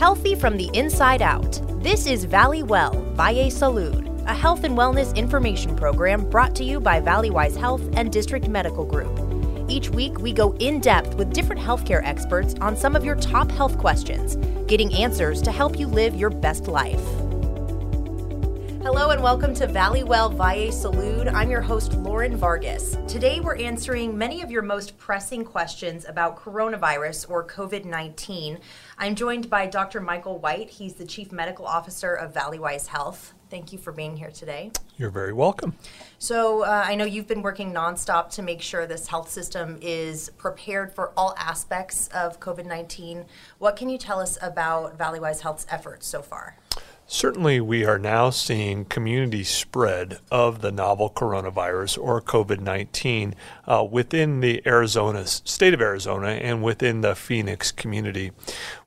Healthy from the inside out. This is Valley Well Valle Salud, a health and wellness information program brought to you by Valleywise Health and District Medical Group. Each week, we go in depth with different healthcare experts on some of your top health questions, getting answers to help you live your best life. Hello and welcome to Valley Well Valle Salud. I'm your host, Lauren Vargas. Today we're answering many of your most pressing questions about coronavirus or COVID 19. I'm joined by Dr. Michael White. He's the Chief Medical Officer of Valleywise Health. Thank you for being here today. You're very welcome. So, uh, I know you've been working nonstop to make sure this health system is prepared for all aspects of COVID 19. What can you tell us about Valleywise Health's efforts so far? Certainly, we are now seeing community spread of the novel coronavirus or COVID 19 uh, within the Arizona state of Arizona and within the Phoenix community.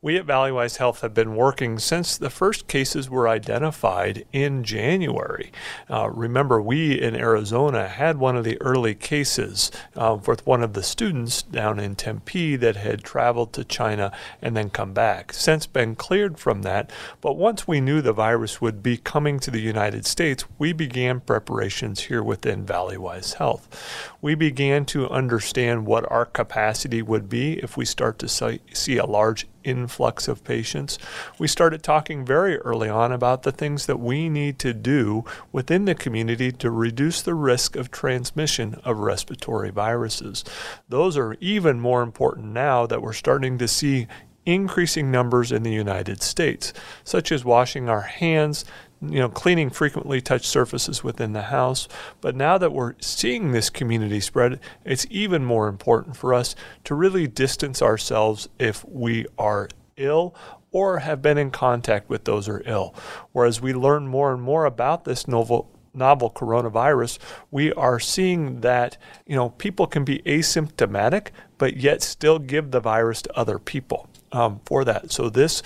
We at Valleywise Health have been working since the first cases were identified in January. Uh, remember, we in Arizona had one of the early cases uh, with one of the students down in Tempe that had traveled to China and then come back. Since been cleared from that, but once we knew the virus would be coming to the United States, we began preparations here within Valleywise Health. We began to understand what our capacity would be if we start to see a large influx of patients. We started talking very early on about the things that we need to do within the community to reduce the risk of transmission of respiratory viruses. Those are even more important now that we're starting to see increasing numbers in the United States, such as washing our hands, you know, cleaning frequently touched surfaces within the house. But now that we're seeing this community spread, it's even more important for us to really distance ourselves if we are ill or have been in contact with those who are ill. Whereas we learn more and more about this novel novel coronavirus, we are seeing that you know people can be asymptomatic but yet still give the virus to other people um, for that. So this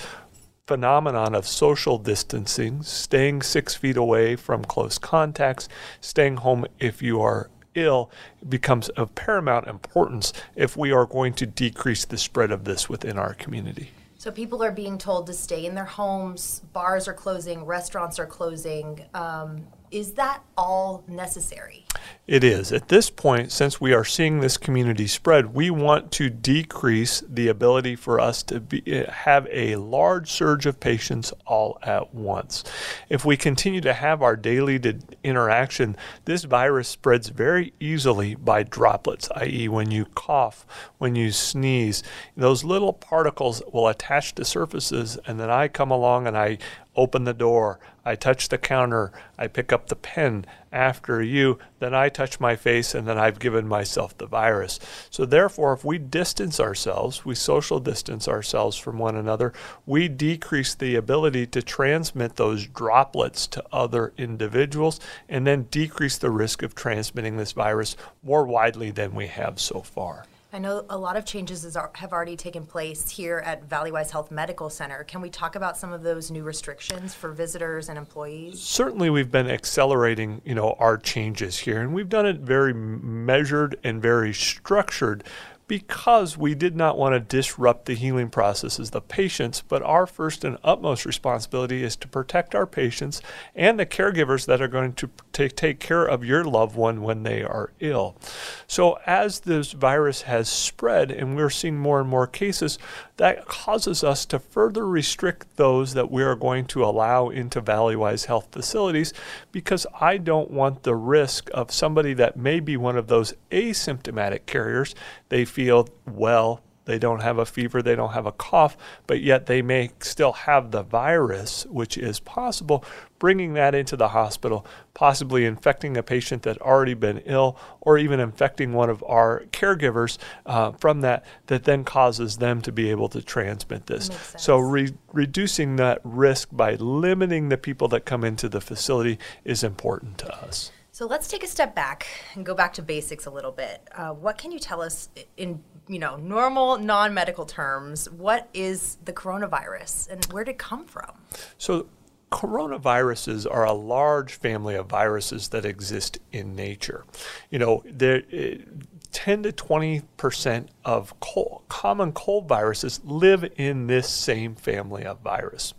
phenomenon of social distancing, staying six feet away from close contacts, staying home if you are ill becomes of paramount importance if we are going to decrease the spread of this within our community. So people are being told to stay in their homes, bars are closing, restaurants are closing. Um, is that all necessary? It is. At this point, since we are seeing this community spread, we want to decrease the ability for us to be, eh, have a large surge of patients all at once. If we continue to have our daily interaction, this virus spreads very easily by droplets, i.e., when you cough, when you sneeze, those little particles will attach to surfaces, and then I come along and I open the door, I touch the counter, I pick up the pen after you, then I touch my face, and then I've given myself the virus. So, therefore, if we distance ourselves, we social distance ourselves from one another, we decrease the ability to transmit those droplets to other individuals and then decrease the risk of transmitting this virus more widely than we have so far. I know a lot of changes have already taken place here at Valleywise Health Medical Center. Can we talk about some of those new restrictions for visitors and employees? Certainly, we've been accelerating, you know, our changes here, and we've done it very measured and very structured because we did not want to disrupt the healing processes of the patients, but our first and utmost responsibility is to protect our patients and the caregivers that are going to take, take care of your loved one when they are ill. So, as this virus has spread and we're seeing more and more cases, that causes us to further restrict those that we are going to allow into Valleywise Health facilities because I don't want the risk of somebody that may be one of those asymptomatic carriers. They feel well, they don't have a fever, they don't have a cough, but yet they may still have the virus, which is possible, bringing that into the hospital, possibly infecting a patient that already been ill, or even infecting one of our caregivers uh, from that, that then causes them to be able to transmit this. So, re- reducing that risk by limiting the people that come into the facility is important to us. So let's take a step back and go back to basics a little bit. Uh, what can you tell us in you know normal non-medical terms? What is the coronavirus and where did it come from? So coronaviruses are a large family of viruses that exist in nature. You know, 10 to 20 percent of cold, common cold viruses live in this same family of virus.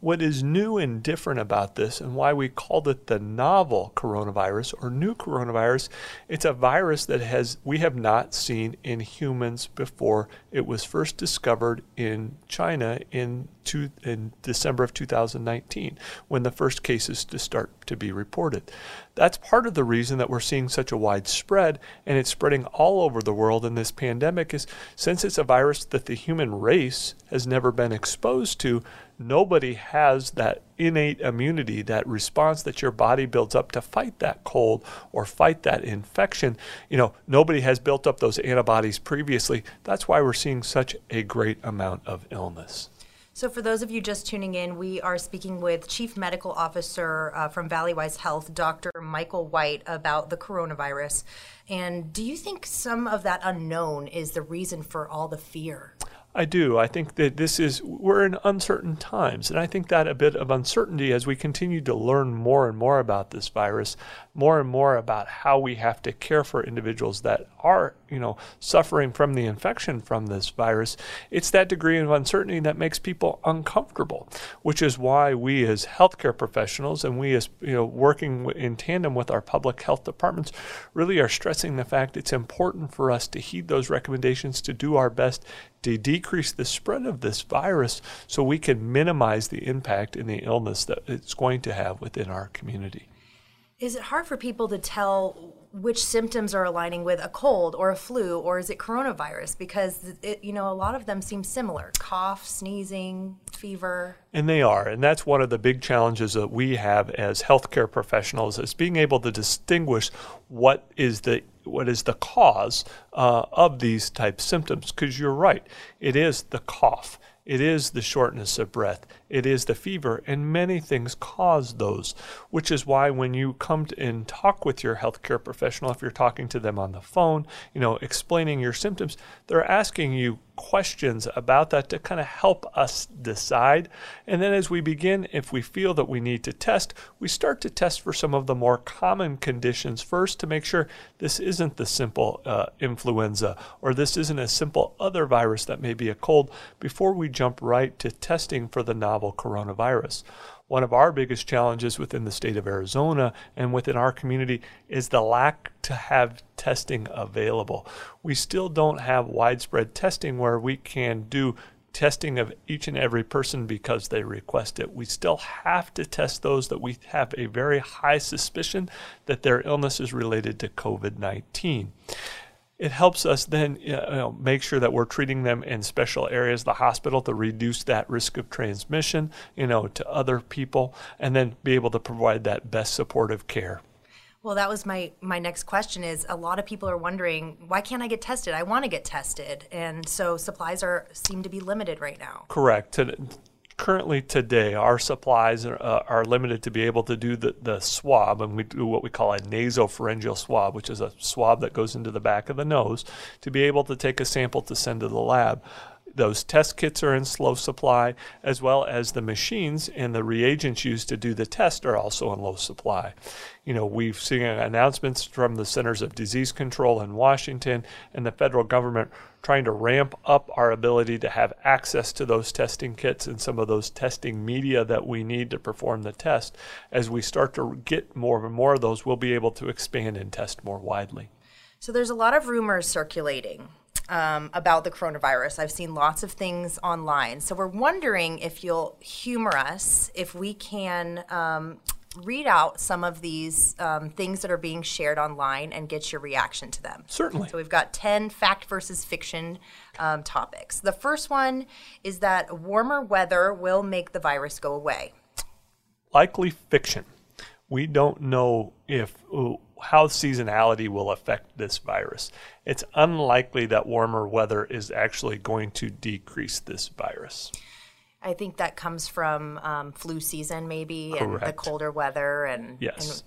What is new and different about this, and why we called it the novel coronavirus or new coronavirus, it's a virus that has we have not seen in humans before. It was first discovered in China in, two, in December of 2019 when the first cases to start to be reported. That's part of the reason that we're seeing such a wide spread, and it's spreading all over the world in this pandemic. Is since it's a virus that the human race has never been exposed to, nobody has that innate immunity, that response that your body builds up to fight that cold or fight that infection. You know, nobody has built up those antibodies previously. That's why we're seeing such a great amount of illness. So, for those of you just tuning in, we are speaking with Chief Medical Officer uh, from Valleywise Health, Dr. Michael White, about the coronavirus. And do you think some of that unknown is the reason for all the fear? I do. I think that this is, we're in uncertain times. And I think that a bit of uncertainty as we continue to learn more and more about this virus, more and more about how we have to care for individuals that are, you know, suffering from the infection from this virus, it's that degree of uncertainty that makes people uncomfortable, which is why we as healthcare professionals and we as, you know, working in tandem with our public health departments really are stressing the fact it's important for us to heed those recommendations to do our best to decrease the spread of this virus so we can minimize the impact and the illness that it's going to have within our community. Is it hard for people to tell which symptoms are aligning with a cold or a flu or is it coronavirus because it, you know a lot of them seem similar cough sneezing fever and they are and that's one of the big challenges that we have as healthcare professionals is being able to distinguish what is the what is the cause uh, of these type symptoms because you're right it is the cough it is the shortness of breath. It is the fever, and many things cause those, which is why when you come and talk with your healthcare professional, if you're talking to them on the phone, you know, explaining your symptoms, they're asking you questions about that to kind of help us decide. And then as we begin, if we feel that we need to test, we start to test for some of the more common conditions first to make sure this isn't the simple uh, influenza or this isn't a simple other virus that may be a cold before we jump right to testing for the novel coronavirus. One of our biggest challenges within the state of Arizona and within our community is the lack to have testing available. We still don't have widespread testing where we can do testing of each and every person because they request it. We still have to test those that we have a very high suspicion that their illness is related to COVID 19 it helps us then you know, make sure that we're treating them in special areas of the hospital to reduce that risk of transmission, you know, to other people, and then be able to provide that best supportive care. Well, that was my my next question. Is a lot of people are wondering why can't I get tested? I want to get tested, and so supplies are seem to be limited right now. Correct currently today our supplies are, uh, are, limited to be able to do the, the swab and we do what we call a nasopharyngeal swab which is a swab that goes into the back of the nose to be able to take a sample to send to the lab those test kits are in slow supply, as well as the machines and the reagents used to do the test are also in low supply. You know, we've seen announcements from the Centers of Disease Control in Washington and the federal government trying to ramp up our ability to have access to those testing kits and some of those testing media that we need to perform the test. As we start to get more and more of those, we'll be able to expand and test more widely. So there's a lot of rumors circulating um, about the coronavirus. I've seen lots of things online. So we're wondering if you'll humor us, if we can um, read out some of these um, things that are being shared online and get your reaction to them. Certainly. So we've got 10 fact versus fiction um, topics. The first one is that warmer weather will make the virus go away. Likely fiction. We don't know if how seasonality will affect this virus. It's unlikely that warmer weather is actually going to decrease this virus. I think that comes from um, flu season, maybe, Correct. and the colder weather, and yes. And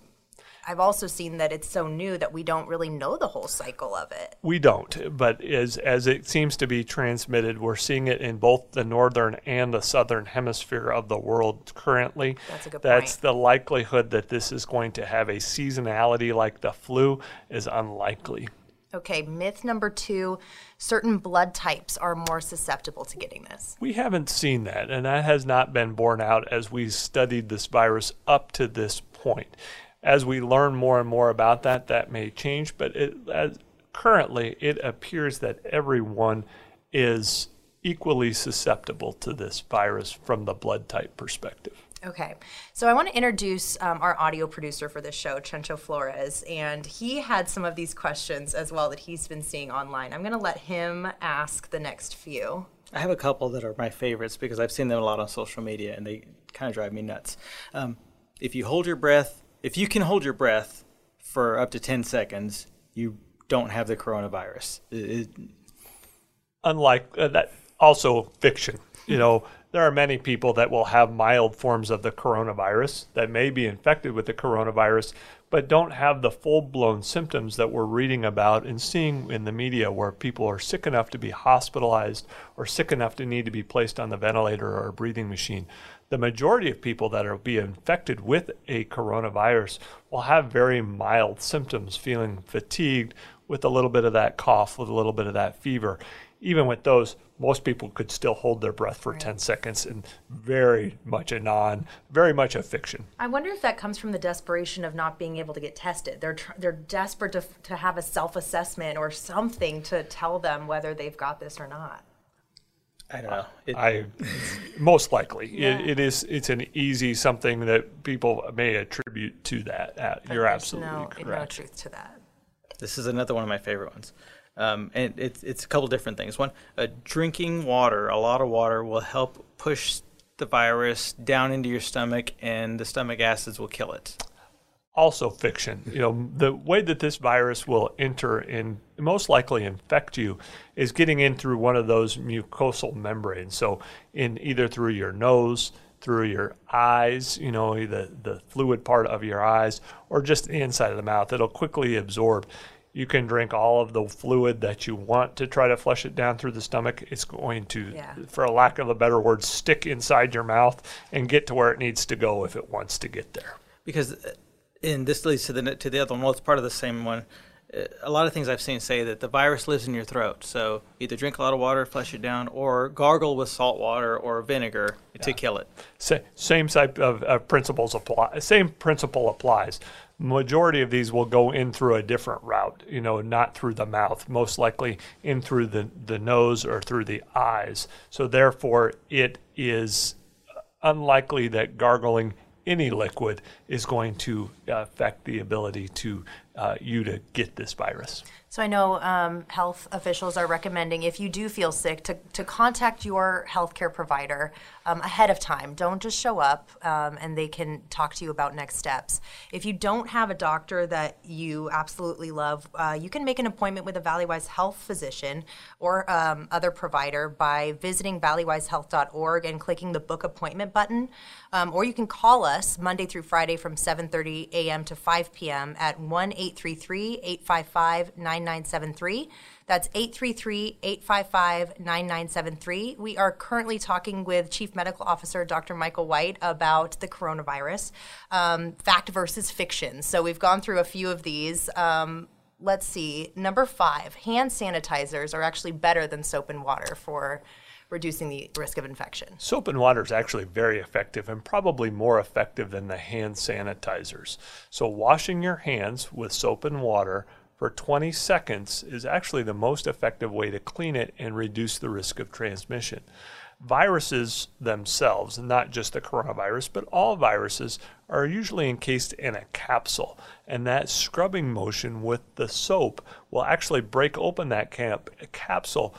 I've also seen that it's so new that we don't really know the whole cycle of it. We don't, but as as it seems to be transmitted, we're seeing it in both the northern and the southern hemisphere of the world currently. That's a good That's point. the likelihood that this is going to have a seasonality like the flu is unlikely. Okay, myth number two certain blood types are more susceptible to getting this. We haven't seen that, and that has not been borne out as we studied this virus up to this point. As we learn more and more about that, that may change, but it, as, currently it appears that everyone is equally susceptible to this virus from the blood type perspective. Okay, so I want to introduce um, our audio producer for this show, Chencho Flores, and he had some of these questions as well that he's been seeing online. I'm going to let him ask the next few. I have a couple that are my favorites because I've seen them a lot on social media and they kind of drive me nuts. Um, if you hold your breath, if you can hold your breath for up to 10 seconds, you don't have the coronavirus. It, Unlike uh, that, also fiction. You know, there are many people that will have mild forms of the coronavirus that may be infected with the coronavirus, but don't have the full blown symptoms that we're reading about and seeing in the media where people are sick enough to be hospitalized or sick enough to need to be placed on the ventilator or a breathing machine. The majority of people that will be infected with a coronavirus will have very mild symptoms, feeling fatigued with a little bit of that cough, with a little bit of that fever even with those, most people could still hold their breath for right. 10 seconds and very much a non, very much a fiction. I wonder if that comes from the desperation of not being able to get tested. They're, tr- they're desperate to, to have a self assessment or something to tell them whether they've got this or not. I don't know. It, I most likely yeah. it, it is. It's an easy something that people may attribute to that. Uh, you're absolutely no, correct. No truth to that. This is another one of my favorite ones. Um, and it's it's a couple different things. One, uh, drinking water, a lot of water will help push the virus down into your stomach, and the stomach acids will kill it. Also, fiction. You know, the way that this virus will enter and most likely infect you is getting in through one of those mucosal membranes. So, in either through your nose, through your eyes, you know, the, the fluid part of your eyes, or just the inside of the mouth. It'll quickly absorb you can drink all of the fluid that you want to try to flush it down through the stomach. It's going to, yeah. for a lack of a better word, stick inside your mouth and get to where it needs to go if it wants to get there. Because, and this leads to the to the other one. Well, it's part of the same one. A lot of things I've seen say that the virus lives in your throat. So either drink a lot of water, flush it down, or gargle with salt water or vinegar yeah. to kill it. Sa- same type of, of principles apply. Same principle applies majority of these will go in through a different route, you know, not through the mouth, most likely in through the, the nose or through the eyes. So therefore, it is unlikely that gargling any liquid is going to affect the ability to uh, you to get this virus. So I know um, health officials are recommending if you do feel sick to, to contact your healthcare provider um, ahead of time. Don't just show up um, and they can talk to you about next steps. If you don't have a doctor that you absolutely love, uh, you can make an appointment with a Valleywise health physician or um, other provider by visiting valleywisehealth.org and clicking the book appointment button. Um, or you can call us Monday through Friday from 7:30 a.m. to 5 p.m. at 1 833 855 9973. That's 833 855 9973. We are currently talking with Chief Medical Officer Dr. Michael White about the coronavirus, um, fact versus fiction. So we've gone through a few of these. Um, let's see. Number five hand sanitizers are actually better than soap and water for reducing the risk of infection. Soap and water is actually very effective and probably more effective than the hand sanitizers. So, washing your hands with soap and water for 20 seconds is actually the most effective way to clean it and reduce the risk of transmission. Viruses themselves, not just the coronavirus, but all viruses, are usually encased in a capsule. And that scrubbing motion with the soap will actually break open that cap- capsule,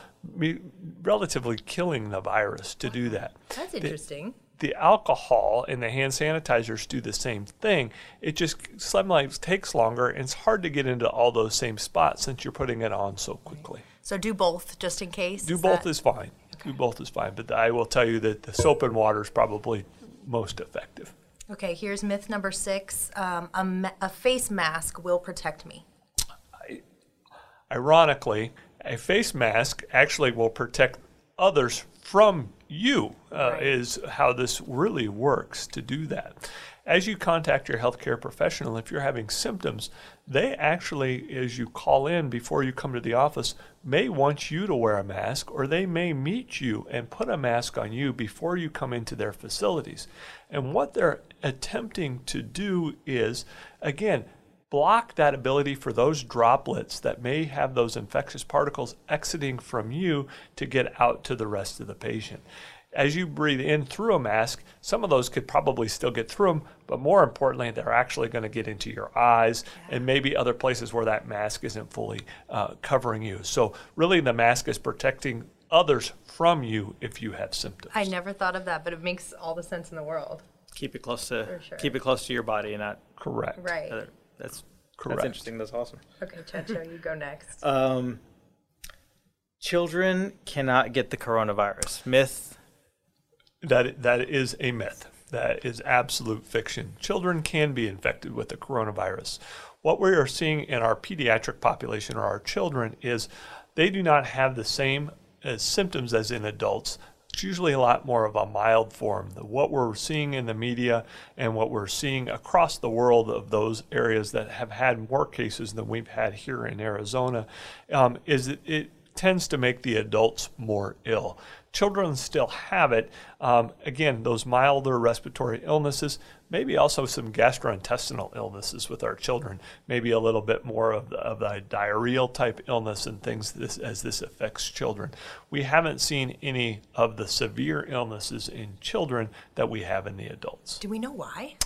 relatively killing the virus to do that. That's interesting. The, the alcohol and the hand sanitizers do the same thing. It just sometimes takes longer and it's hard to get into all those same spots since you're putting it on so quickly. So do both just in case? Do is both that... is fine. Okay. Do both is fine. But I will tell you that the soap and water is probably most effective. Okay, here's myth number six um, a, ma- a face mask will protect me. I, ironically, a face mask actually will protect others from you uh, Right. is how this really works to do that. As you contact your healthcare professional, if you're having symptoms, they actually, as you call in before you come to the office, may want you to wear a mask or they may meet you and put a mask on you before you come into their facilities. And what they're attempting to do is, again, block that ability for those droplets that may have those infectious particles exiting from you to get out to the rest of the patient. As you breathe in through a mask, some of those could probably still get through them, but more importantly, they're actually going to get into your eyes and maybe other places where that mask isn't fully uh, covering you. So, really, the mask is protecting others from you if you have symptoms. I never thought of that, but it makes all the sense in the world. Keep it close to sure. keep it close to your body and not Correct. Right. other. That's Correct. That's interesting. That's awesome. Okay, Chencho, you go next. Um, children cannot get the coronavirus. Myth. That that is a myth. That is absolute fiction. Children can be infected with the coronavirus. What we are seeing in our pediatric population or our children is they do not have the same uh, symptoms as in adults. It's usually a lot more of a mild form. What we're seeing in the media and what we're seeing across the world of those areas that have had more cases than we've had here in Arizona um, is that it tends to make the adults more ill. Children still have it. Um, again, those milder respiratory illnesses, maybe also some gastrointestinal illnesses with our children, maybe a little bit more of the, of the diarrheal type illness and things this, as this affects children. We haven't seen any of the severe illnesses in children that we have in the adults. Do we know why?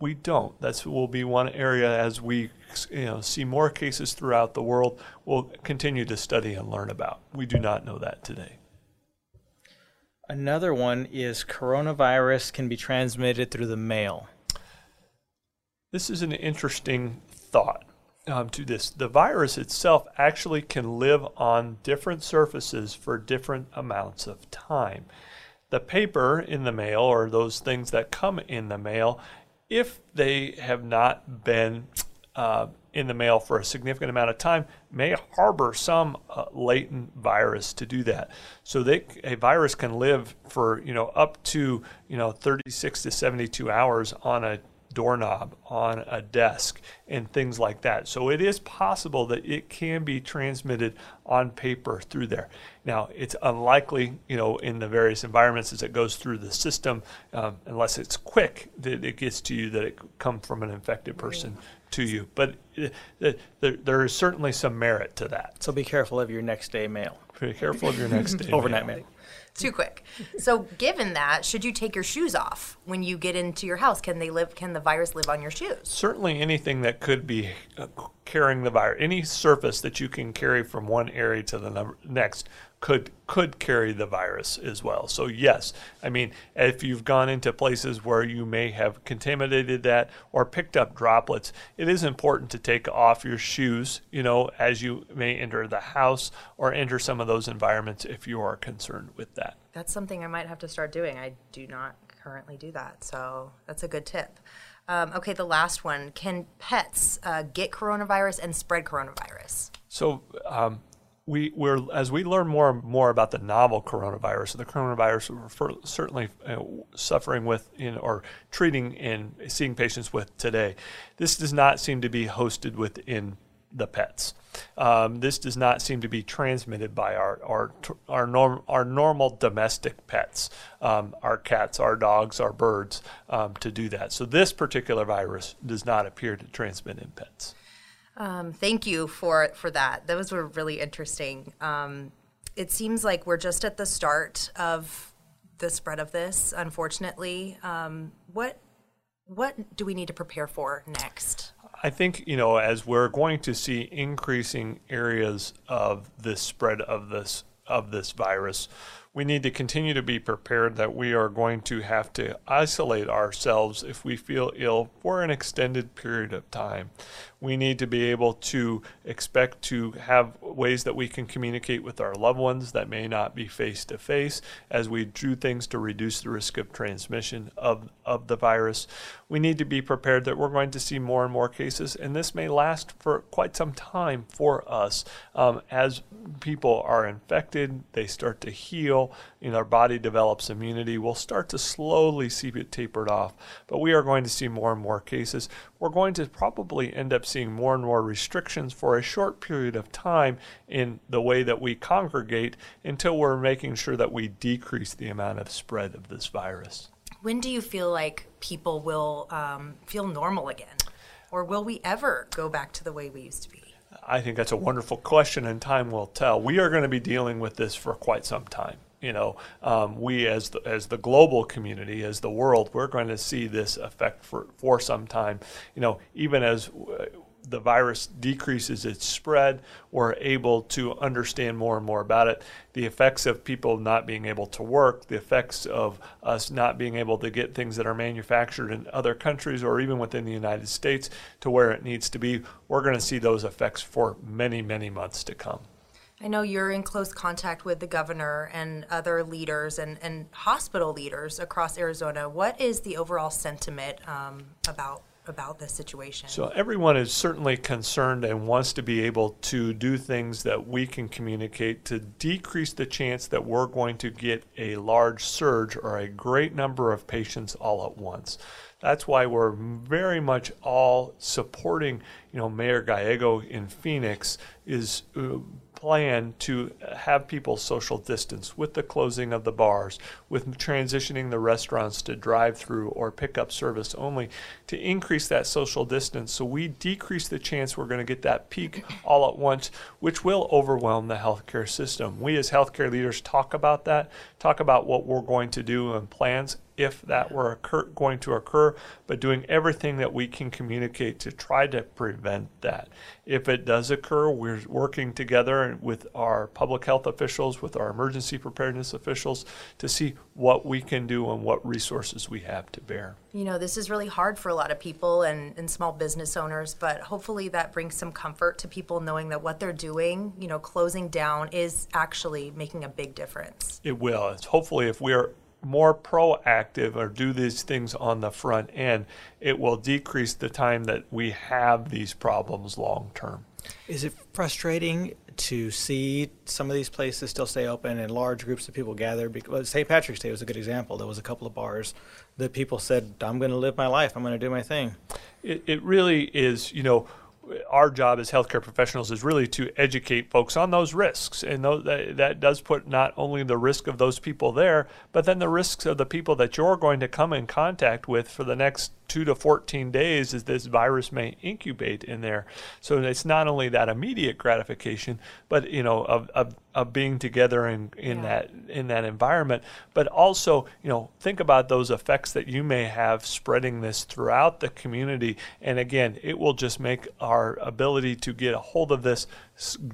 We don't. That's will be one area as we you know see more cases throughout the world. We'll continue to study and learn about. We do not know that today. Another one is coronavirus can be transmitted through the mail. This is an interesting thought um, to this. The virus itself actually can live on different surfaces for different amounts of time. The paper in the mail, or those things that come in the mail, if they have not been uh, in the mail for a significant amount of time, may harbor some uh, latent virus to do that. So they, a virus can live for you know up to you know 36 to 72 hours on a doorknob, on a desk, and things like that. So it is possible that it can be transmitted on paper through there. Now, it's unlikely, you know, in the various environments as it goes through the system, um, unless it's quick that it gets to you, that it could come from an infected person to you. But uh, uh, there, there is certainly some merit to that. So be careful of your next day mail. Be careful of your next day. Overnight mail. mail. Too quick. So, given that, should you take your shoes off when you get into your house? Can they live? Can the virus live on your shoes? certainly anything that could be uh, carrying the virus, any surface that you can carry from one area to the next could could carry the virus as well. So yes, I mean if you've gone into places where you may have contaminated that or picked up droplets, it is important to take off your shoes, you know, as you may enter the house or enter some of those environments if you are concerned with that. That's something I might have to start doing. I do not currently do that, so that's a good tip. Um, okay, the last one: Can pets uh, get coronavirus and spread coronavirus? So um, we we're as we learn more and more about the novel coronavirus, the coronavirus we're for, certainly uh, suffering with in or treating and seeing patients with today. This does not seem to be hosted within the pets. Um, this does not seem to be transmitted by our our our, norm, our normal domestic pets, um, our cats, our dogs, our birds, um, to do that. So this particular virus does not appear to transmit in pets. Um, thank you for for that. Those were really interesting. Um, it seems like we're just at the start of the spread of this. Unfortunately, um, what what do we need to prepare for next? I think, you know, as we're going to see increasing areas of this spread of this of this virus, we need to continue to be prepared that we are going to have to isolate ourselves if we feel ill for an extended period of time. We need to be able to expect to have ways that we can communicate with our loved ones that may not be face to face as we do things to reduce the risk of transmission of, of the virus. We need to be prepared that we're going to see more and more cases, and this may last for quite some time for us um, as people are infected, they start to heal, and our body develops immunity, we'll start to slowly see it tapered off. But we are going to see more and more cases. We're going to probably end up seeing more and more restrictions for a short period of time in the way that we congregate until we're making sure that we decrease the amount of spread of this virus. When do you feel like people will um, feel normal again? Or will we ever go back to the way we used to be? I think that's a wonderful question, and time will tell. We are going to be dealing with this for quite some time. You know, um, we as the, as the global community, as the world, we're going to see this effect for, for some time. You know, even as uh, the virus decreases its spread, we're able to understand more and more about it. The effects of people not being able to work, the effects of us not being able to get things that are manufactured in other countries or even within the United States to where it needs to be, we're going to see those effects for many, many months to come. I know you're in close contact with the governor and other leaders and, and hospital leaders across Arizona. What is the overall sentiment um, about about this situation? So everyone is certainly concerned and wants to be able to do things that we can communicate to decrease the chance that we're going to get a large surge or a great number of patients all at once. That's why we're very much all supporting, you know, Mayor Gallego in Phoenix is uh, plan to have people social distance with the closing of the bars, with transitioning the restaurants to drive through or pickup service only to increase that social distance so we decrease the chance we're going to get that peak all at once, which will overwhelm the healthcare system. We as healthcare leaders talk about that, talk about what we're going to do and plans if that were occur, going to occur, but doing everything that we can communicate to try to prevent that. If it does occur, we're working together with our public health officials, with our emergency preparedness officials to see what we can do and what resources we have to bear. You know, this is really hard for a lot of people and, and small business owners, but hopefully that brings some comfort to people knowing that what they're doing, you know, closing down is actually making a big difference. It will. It's hopefully if we are more proactive or do these things on the front end, it will decrease the time that we have these problems long term. Is it frustrating to see some of these places still stay open and large groups of people gather? Because St. Patrick's Day was a good example. There was a couple of bars that people said, "I'm going to live my life. I'm going to do my thing." It, it really is, you know our job as healthcare professionals is really to educate folks on those risks. And those, that, that does put not only the risk of those people there, but then the risks of the people that you're going to come in contact with for the next two to 14 days as this virus may incubate in there. So it's not only that immediate gratification, but you know of, of, of being together in, in yeah. that in that environment, but also you know think about those effects that you may have spreading this throughout the community. And again, it will just make our ability to get a hold of this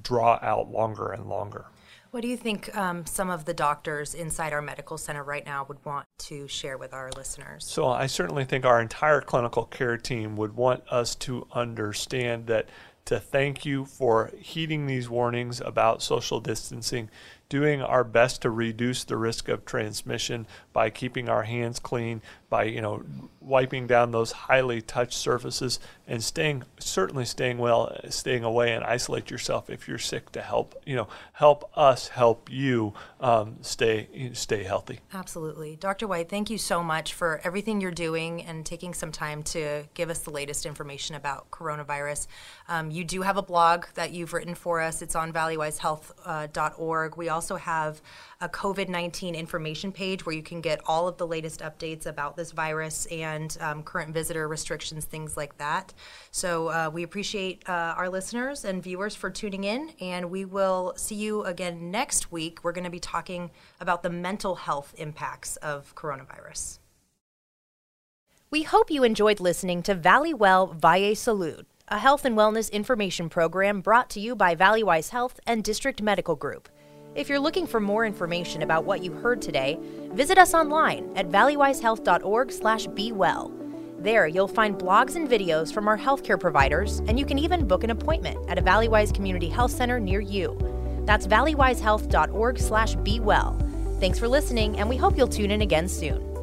draw out longer and longer. What do you think um, some of the doctors inside our medical center right now would want to share with our listeners? So, I certainly think our entire clinical care team would want us to understand that to thank you for heeding these warnings about social distancing, doing our best to reduce the risk of transmission by keeping our hands clean, by you know wiping down those highly touched surfaces and staying certainly staying well staying away and isolate yourself if you're sick to help you know help us help you um, stay stay healthy. Absolutely. Dr white thank you so much for everything you're doing and taking some time to give us the latest information about coronavirus. Um, you do have a blog that you've written for us. It's on valleywisehealth.org uh, we also have a covid-19 information page where you can get all of the latest updates about this virus and um, current visitor restrictions, things like that. So uh, we appreciate uh, our listeners and viewers for tuning in, and we will see you again next week. We're going to be talking about the mental health impacts of coronavirus. We hope you enjoyed listening to Valley Well Valle Salud, a health and wellness information program brought to you by Valleywise Health and District Medical Group. If you're looking for more information about what you heard today, visit us online at valleywisehealth.org/bewell. There, you'll find blogs and videos from our healthcare providers, and you can even book an appointment at a Valleywise Community Health Center near you. That's valleywisehealth.org/bewell. Thanks for listening, and we hope you'll tune in again soon.